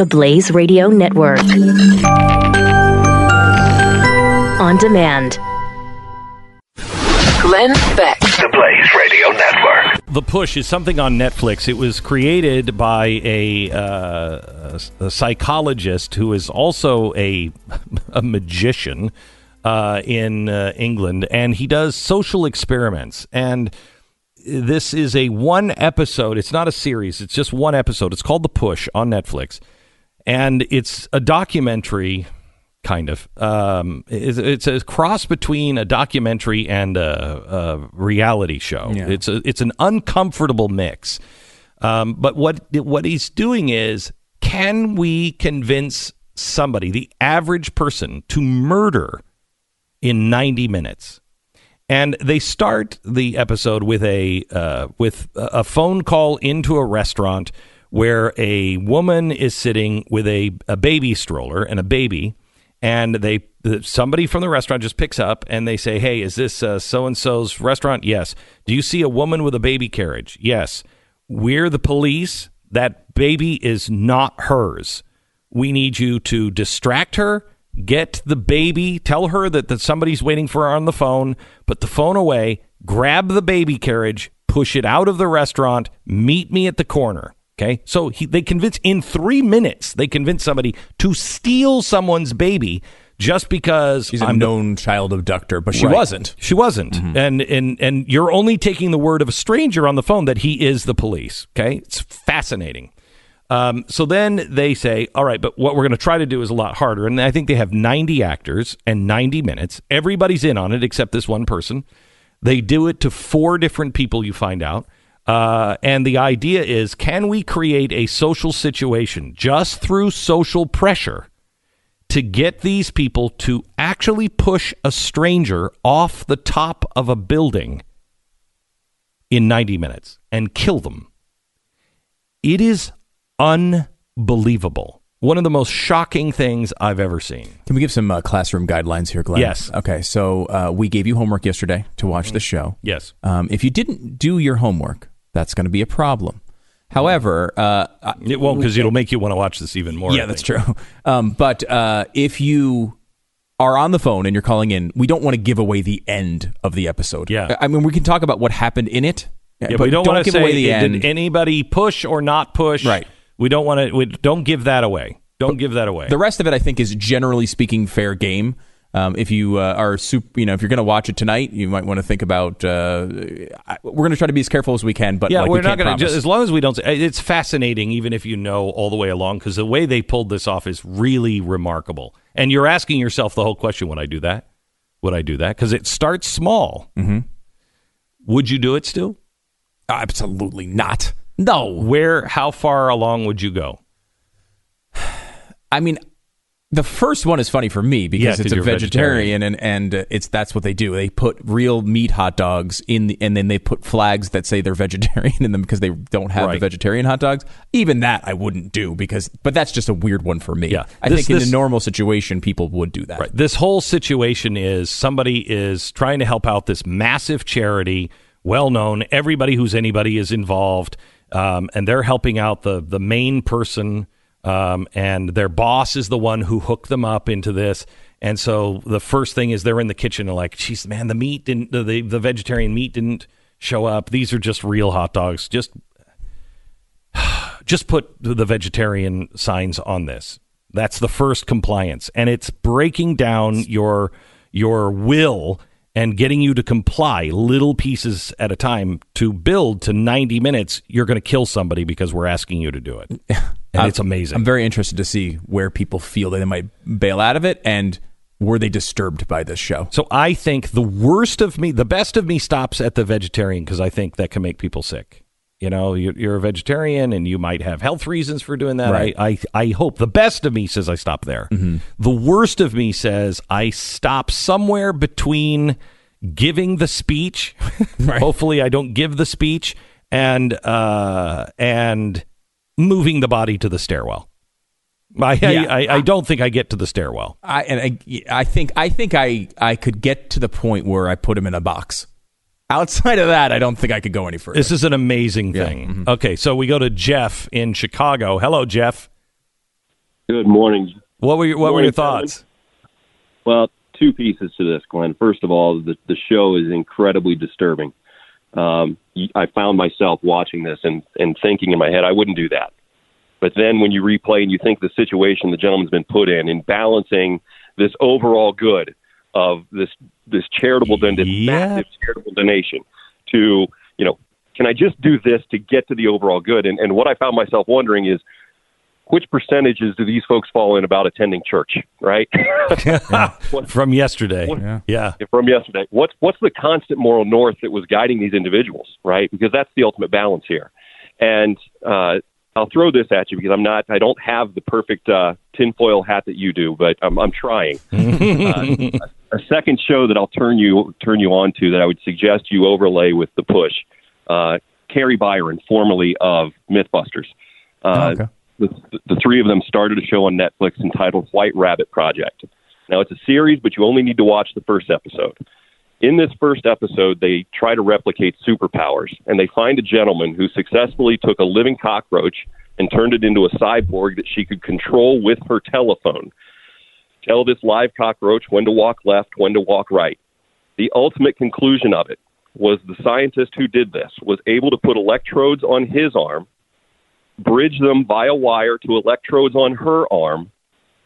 the Blaze Radio Network. On demand. Glenn Beck. The Blaze Radio Network. The Push is something on Netflix. It was created by a, uh, a, a psychologist who is also a, a magician uh, in uh, England, and he does social experiments. And this is a one episode. It's not a series. It's just one episode. It's called The Push on Netflix, and it's a documentary, kind of. Um, it's, it's a cross between a documentary and a, a reality show. Yeah. It's a it's an uncomfortable mix. Um, but what what he's doing is, can we convince somebody, the average person, to murder in ninety minutes? and they start the episode with a uh, with a phone call into a restaurant where a woman is sitting with a, a baby stroller and a baby and they somebody from the restaurant just picks up and they say hey is this uh, so and so's restaurant? Yes. Do you see a woman with a baby carriage? Yes. We're the police. That baby is not hers. We need you to distract her get the baby, tell her that, that somebody's waiting for her on the phone, put the phone away, grab the baby carriage, push it out of the restaurant, meet me at the corner. Okay. So he, they convince in three minutes, they convince somebody to steal someone's baby just because She's a I'm the- known child abductor, but she Right. wasn't. She wasn't. And and and you're only taking the word of a stranger on the phone that he is the police. Okay, it's fascinating. Um, so then they say, all right, but what we're going to try to do is a lot harder. And I think they have 90 actors and 90 minutes. Everybody's in on it except this one person. They do it to four different people, you find out. Uh, and the idea is can we create a social situation just through social pressure to get these people to actually push a stranger off the top of a building in 90 minutes and kill them. It is unbelievable. One of the most shocking things I've ever seen. Can we give some uh, classroom guidelines here, Glenn? Yes. Okay, so uh, we gave you homework yesterday to watch the show. Yes. Um, if you didn't do your homework, that's going to be a problem. However, uh, It won't because it'll make you want to watch this even more. yeah, that's true. Um, but uh, if you are on the phone and you're calling in, we don't want to give away the end of the episode. Yeah. I mean, we can talk about what happened in it. Yeah, but we don't, want to give say away the did end. anybody push or not push. Right. We don't want to. We don't give that away. Don't give that away. The rest of it, I think, is generally speaking fair game. Um, if you uh, are super, you know, if you're going to watch it tonight, you might want to think about. Uh, I- we're going to try to be as careful as we can, but yeah, like, we're we not going to. As long as we don't. It's fascinating, even if you know all the way along, because the way they pulled this off is really remarkable. And you're asking yourself the whole question: Would I do that? Would I do that? Because it starts small. Mm-hmm. Would you do it still? Absolutely not. No. Where? How far along would you go? I mean, the first one is funny for me Yeah, it's a you're vegetarian, and and uh, it's that's what they do. They put real meat hot dogs in, the, and then they put flags that say they're vegetarian in them because they don't have the vegetarian hot dogs. Even that I wouldn't do because, but that's just a weird one for me. Yeah. I This- think in this- a normal situation, people would do that. Right. This whole situation is somebody is trying to help out this massive charity, well known. Everybody who's anybody is involved, um, and they're helping out the the main person. Um, and their boss is the one who hooked them up into this. And so the first thing is they're in the kitchen and like, geez, man, the meat didn't, the, the, the vegetarian meat didn't show up. These are just real hot dogs. Just just put the vegetarian signs on this. That's the first compliance, and it's breaking down your your will and getting you to comply little pieces at a time to build to 90 minutes you're going to kill somebody because we're asking you to do it and it's amazing. I'm very interested to see where people feel that they might bail out of it and were they disturbed by this show? so i think the worst of me the best of me stops at the vegetarian because i think that can make people sick. You know you're, a vegetarian and you might have health reasons for doing that. Right. I, I, I hope the best of me says i stop there. The worst of me says i stop somewhere between giving the speech hopefully i don't give the speech and uh and moving the body to the stairwell I, Yeah. I, I, I don't think I get to the stairwell. I and I, I think I think I I could get to the point where I put him in a box. Outside of that, I don't think I could go any further. This is an amazing thing. Mm-hmm. Okay, so we go to Jeff in Chicago. Hello, Jeff. Good morning. What were your, what were your thoughts? Well, two pieces to this, Glenn. First of all, the, the show is incredibly disturbing. Um, I found myself watching this and, and thinking in my head, I wouldn't do that. But then when you replay and you think the situation the gentleman's been put in, in balancing this overall good of this this charitable don- this Yeah. massive charitable donation to, you know, can I just do this to get to the overall good? And, and what I found myself wondering is, which percentages do these folks fall in about attending church, right? From yesterday. Yeah. Yeah. from yesterday. What's what's the constant moral north that was guiding these individuals, right? Because that's the ultimate balance here. And uh, I'll throw this at you because I'm not, I don't have the perfect uh, tinfoil hat that you do, but I'm, I'm trying. uh, a second show that I'll turn you turn you on to that I would suggest you overlay with the push. Uh, Kari Byron, formerly of MythBusters. Uh, okay. The, the three of them started a show on Netflix entitled White Rabbit Project. Now, it's a series, but you only need to watch the first episode. In this first episode, they try to replicate superpowers, and they find a gentleman who successfully took a living cockroach and turned it into a cyborg that she could control with her telephone. Tell this live cockroach when to walk left, when to walk right. The ultimate conclusion of it was the scientist who did this was able to put electrodes on his arm bridge them via wire to electrodes on her arm,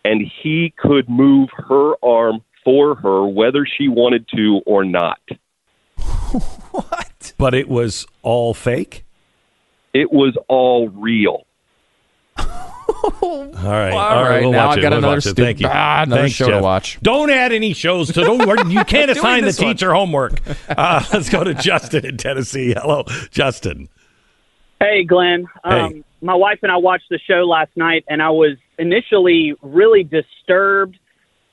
and he could move her arm for her whether she wanted to or not. What? But it was all fake? It was all real. All right. All right, we'll now I it. got We'll another watch Thank you. Ah, another Thanks, show to watch. Don't add any shows to don't. You can't assign the this one. teacher homework. Uh, let's go to Justin in Tennessee. Hello, Justin. Hey, Glenn. Um, Hey. My wife and I watched the show last night, and I was initially really disturbed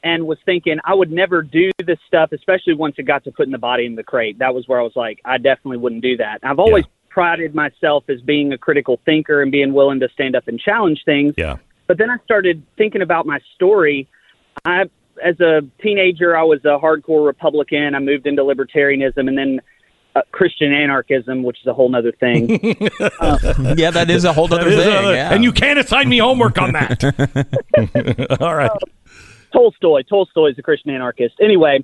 and was thinking I would never do this stuff, especially once it got to putting the body in the crate. That was where I was like, I definitely wouldn't do that. I've always prided myself as being a critical thinker and being willing to stand up and challenge things. Yeah. But then I started thinking about my story. I, as a teenager, I was a hardcore Republican. I moved into libertarianism, and then uh, Christian anarchism, which is a whole other thing. Yeah, that is a whole other thing. another- yeah. And you can't assign me homework on that. all right. Tolstoy. Tolstoy is a Christian anarchist. Anyway,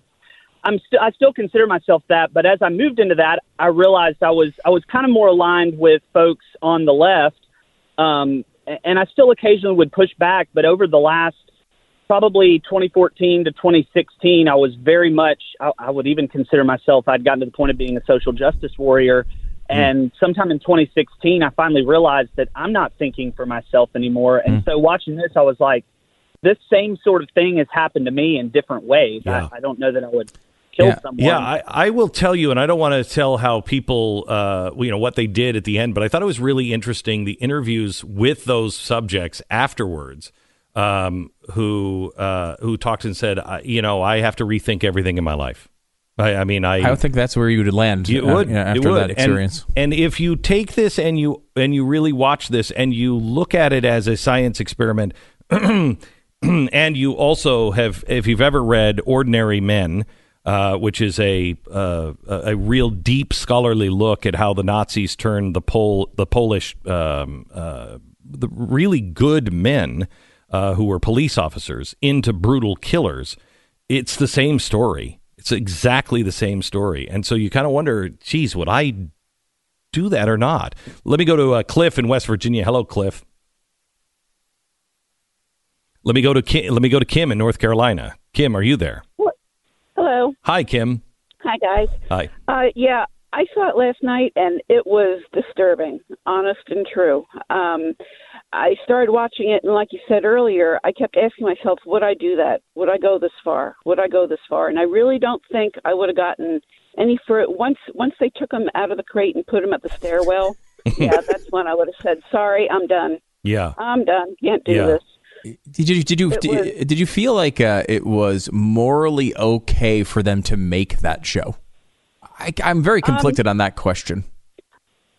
I'm st- I still consider myself that, but as I moved into that, I realized I was I was kind of more aligned with folks on the left, um, and I still occasionally would push back. But over the last probably 2014 to 2016, I was very much I, I would even consider myself I'd gotten to the point of being a social justice warrior. And sometime in 2016, I finally realized that I'm not thinking for myself anymore. And so watching this, I was like, this same sort of thing has happened to me in different ways. Yeah. I, I don't know that I would kill Yeah. someone. Yeah, I, I will tell you, and I don't want to tell how people, uh, you know, what they did at the end, but I thought it was really interesting the interviews with those subjects afterwards, um, who uh, who talked and said, uh, you know, I have to rethink everything in my life. I, I mean, I I think that's where you would land You uh, would It after would. that experience. And, and if you take this and you and you really watch this and you look at it as a science experiment, and you also have, if you've ever read Ordinary Men, uh, which is a uh, a a real deep scholarly look at how the Nazis turned the Pol the Polish um, uh, the really good men uh, who were police officers into brutal killers. It's the same story. It's exactly the same story, and so you kind of wonder, geez, would I do that or not? Let me go to uh, Cliff in West Virginia. Hello, Cliff. Let me go to Kim, let me go to Kim in North Carolina. Kim, are you there? Hello. Hi, Kim. Hi, guys. Hi. Uh, yeah, I saw it last night, and it was disturbing, honest and true. Um, I started watching it, and like you said earlier, I kept asking myself, would I do that? Would I go this far? Would I go this far? And I really don't think I would have gotten any for it. once. Once they took him out of the crate and put him at the stairwell, yeah, that's when I would have said, "Sorry, I'm done. Yeah. I'm done. Can't do Yeah. this." Did you did you It did, did you feel like uh, it was morally okay for them to make that show? I, I'm very conflicted on that question.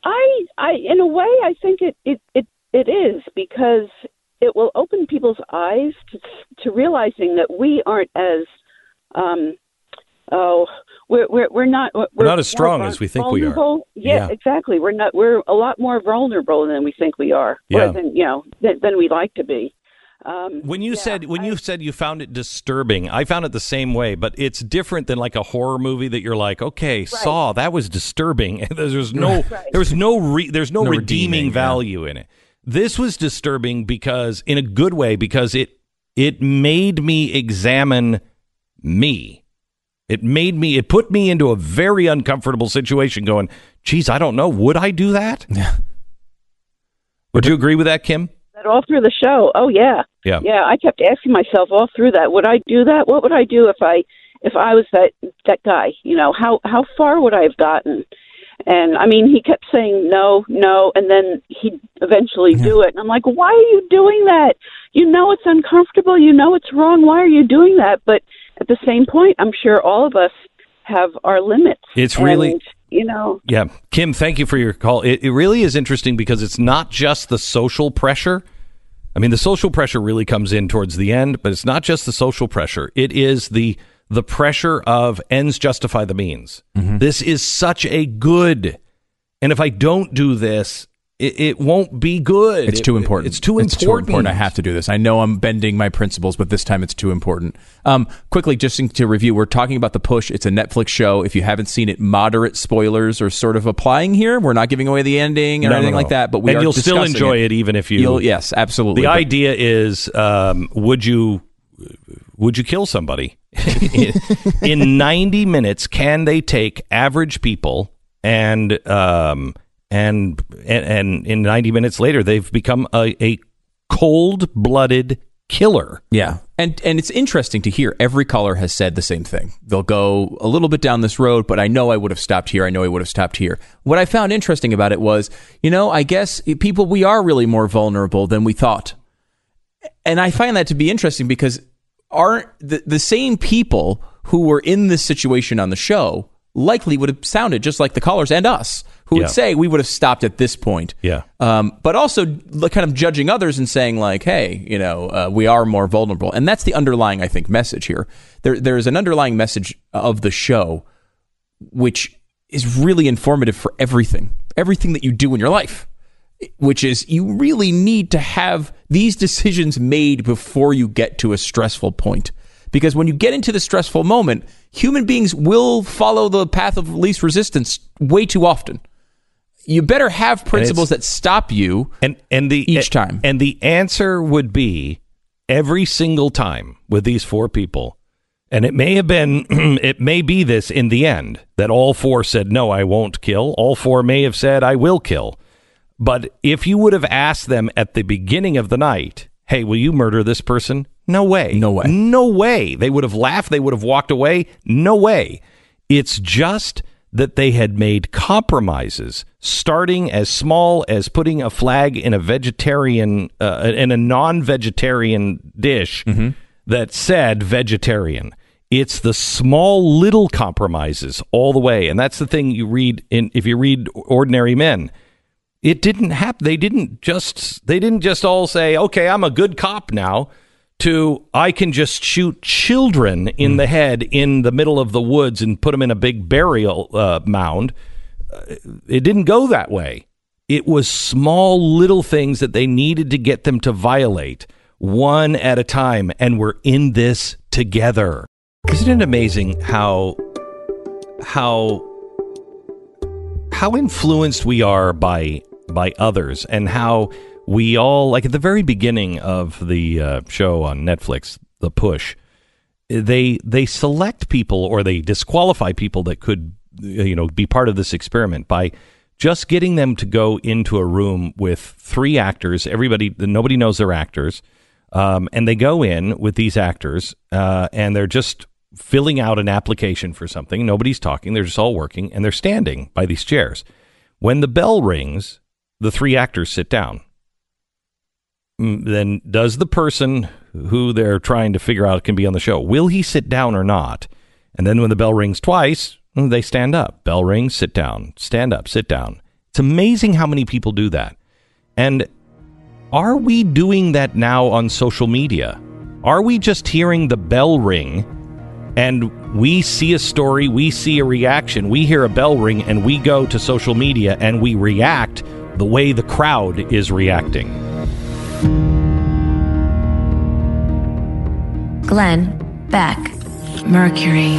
I, I, in a way, I think it, it, it, it is because it will open people's eyes to, to realizing that we aren't as, um, oh, we're, we're, we're not, we're, not as strong as we think we are. Yeah, Yeah. exactly. We're not, we're a lot more vulnerable than we think we are, Yeah. than, you know, than, than we like to be. Um, When you yeah, said when I- you said you found it disturbing, I found it the same way, but it's different than like a horror movie that you're like, okay, Saw that was disturbing. there's no there was no re, there's no, No redeeming, redeeming, yeah. value in it. This was disturbing because in a good way because it it made me examine me. It made me it put me into a very uncomfortable situation going, "Geez, I don't know, would I do that?" Yeah. Would you agree with that, Kim? That all through the show. Oh yeah, Yeah. yeah. I kept asking myself all through that, would I do that? What would I do if I if I was that that guy? You know, how how far would I have gotten? And I mean, he kept saying no, no, and then he'd eventually do it. And I'm like, why are you doing that? You know it's uncomfortable. You know it's wrong. Why are you doing that? But at the same point, I'm sure all of us have our limits. It's really- you know, Yeah. Kim, thank you for your call. It, it really is interesting because it's not just the social pressure. I mean, the social pressure really comes in towards the end, but it's not just the social pressure. It is the the pressure of ends justify the means. Mm-hmm. This is such a good, and if I don't do this, it, it won't be good. It's It- too important. It's too It's important. too important. I have to do this. I know I'm bending my principles, but this time it's too important. Um, quickly, just to review, we're talking about the push. It's a Netflix show. If you haven't seen it, moderate spoilers are sort of applying here. We're not giving away the ending or No, no, anything no. like that, but we and are you'll still discussing enjoy it. even if you. You'll, yes, absolutely. The But- idea is, um, would you would you kill somebody in, in ninety minutes? Can they take average people and um and and, and in ninety minutes later they've become a, a cold blooded killer? Yeah. And and it's interesting to hear every caller has said the same thing. They'll go a little bit down this road, but I know I would have stopped here. I know I would have stopped here. What I found interesting about it was, you know, I guess people we are really more vulnerable than we thought. And I find that to be interesting because aren't the, the same people who were in this situation on the show likely would have sounded just like the callers and us who Yeah. would say we would have stopped at this point Yeah. um, but also kind of judging others and saying like, "Hey, you know, uh, we are more vulnerable," and that's the underlying, I think, message here. There, there is an underlying message of the show, which is really informative for everything, everything that you do in your life. Which is you really need to have these decisions made before you get to a stressful point. Because when you get into the stressful moment, human beings will follow the path of least resistance way too often. You better have principles that stop you And and the Each time. And the answer would be every single time with these four people. And it may have been it may be this in the end that all four said no, I won't kill. All four may have said I will kill. But if you would have asked them at the beginning of the night, "Hey, will you murder this person?" No way. No way. No way. They would have laughed, they would have walked away. No way. It's just that they had made compromises, starting as small as putting a flag in a vegetarian uh, in a non-vegetarian dish that said vegetarian. It's the small little compromises all the way, and that's the thing you read in if you read Ordinary Men. It didn't happen. They didn't just they didn't just all say, "Okay, I'm a good cop now." To I can just shoot children in the head in the middle of the woods and put them in a big burial uh, mound. Uh, it didn't go that way. It was small little things that they needed to get them to violate one at a time, and we're in this together. Isn't it amazing how how how influenced we are by by others and how we all like at the very beginning of the uh, show on Netflix the push they they select people or they disqualify people that could you know be part of this experiment by just getting them to go into a room with three actors everybody nobody knows they're actors um, and they go in with these actors uh, and they're just filling out an application for something. Nobody's talking. They're just all working and they're standing by these chairs. When the bell rings the three actors sit down then does the person who they're trying to figure out can be on the show will he sit down or not? And then when the bell rings twice mm, they stand up. Bell rings sit down. Stand up sit down. It's amazing how many people do that. And are we doing that now on social media? Are we just hearing the bell ring and we see a story we see a reaction we hear a bell ring and we go to social media and we react the way the crowd is reacting Glenn Beck, Mercury.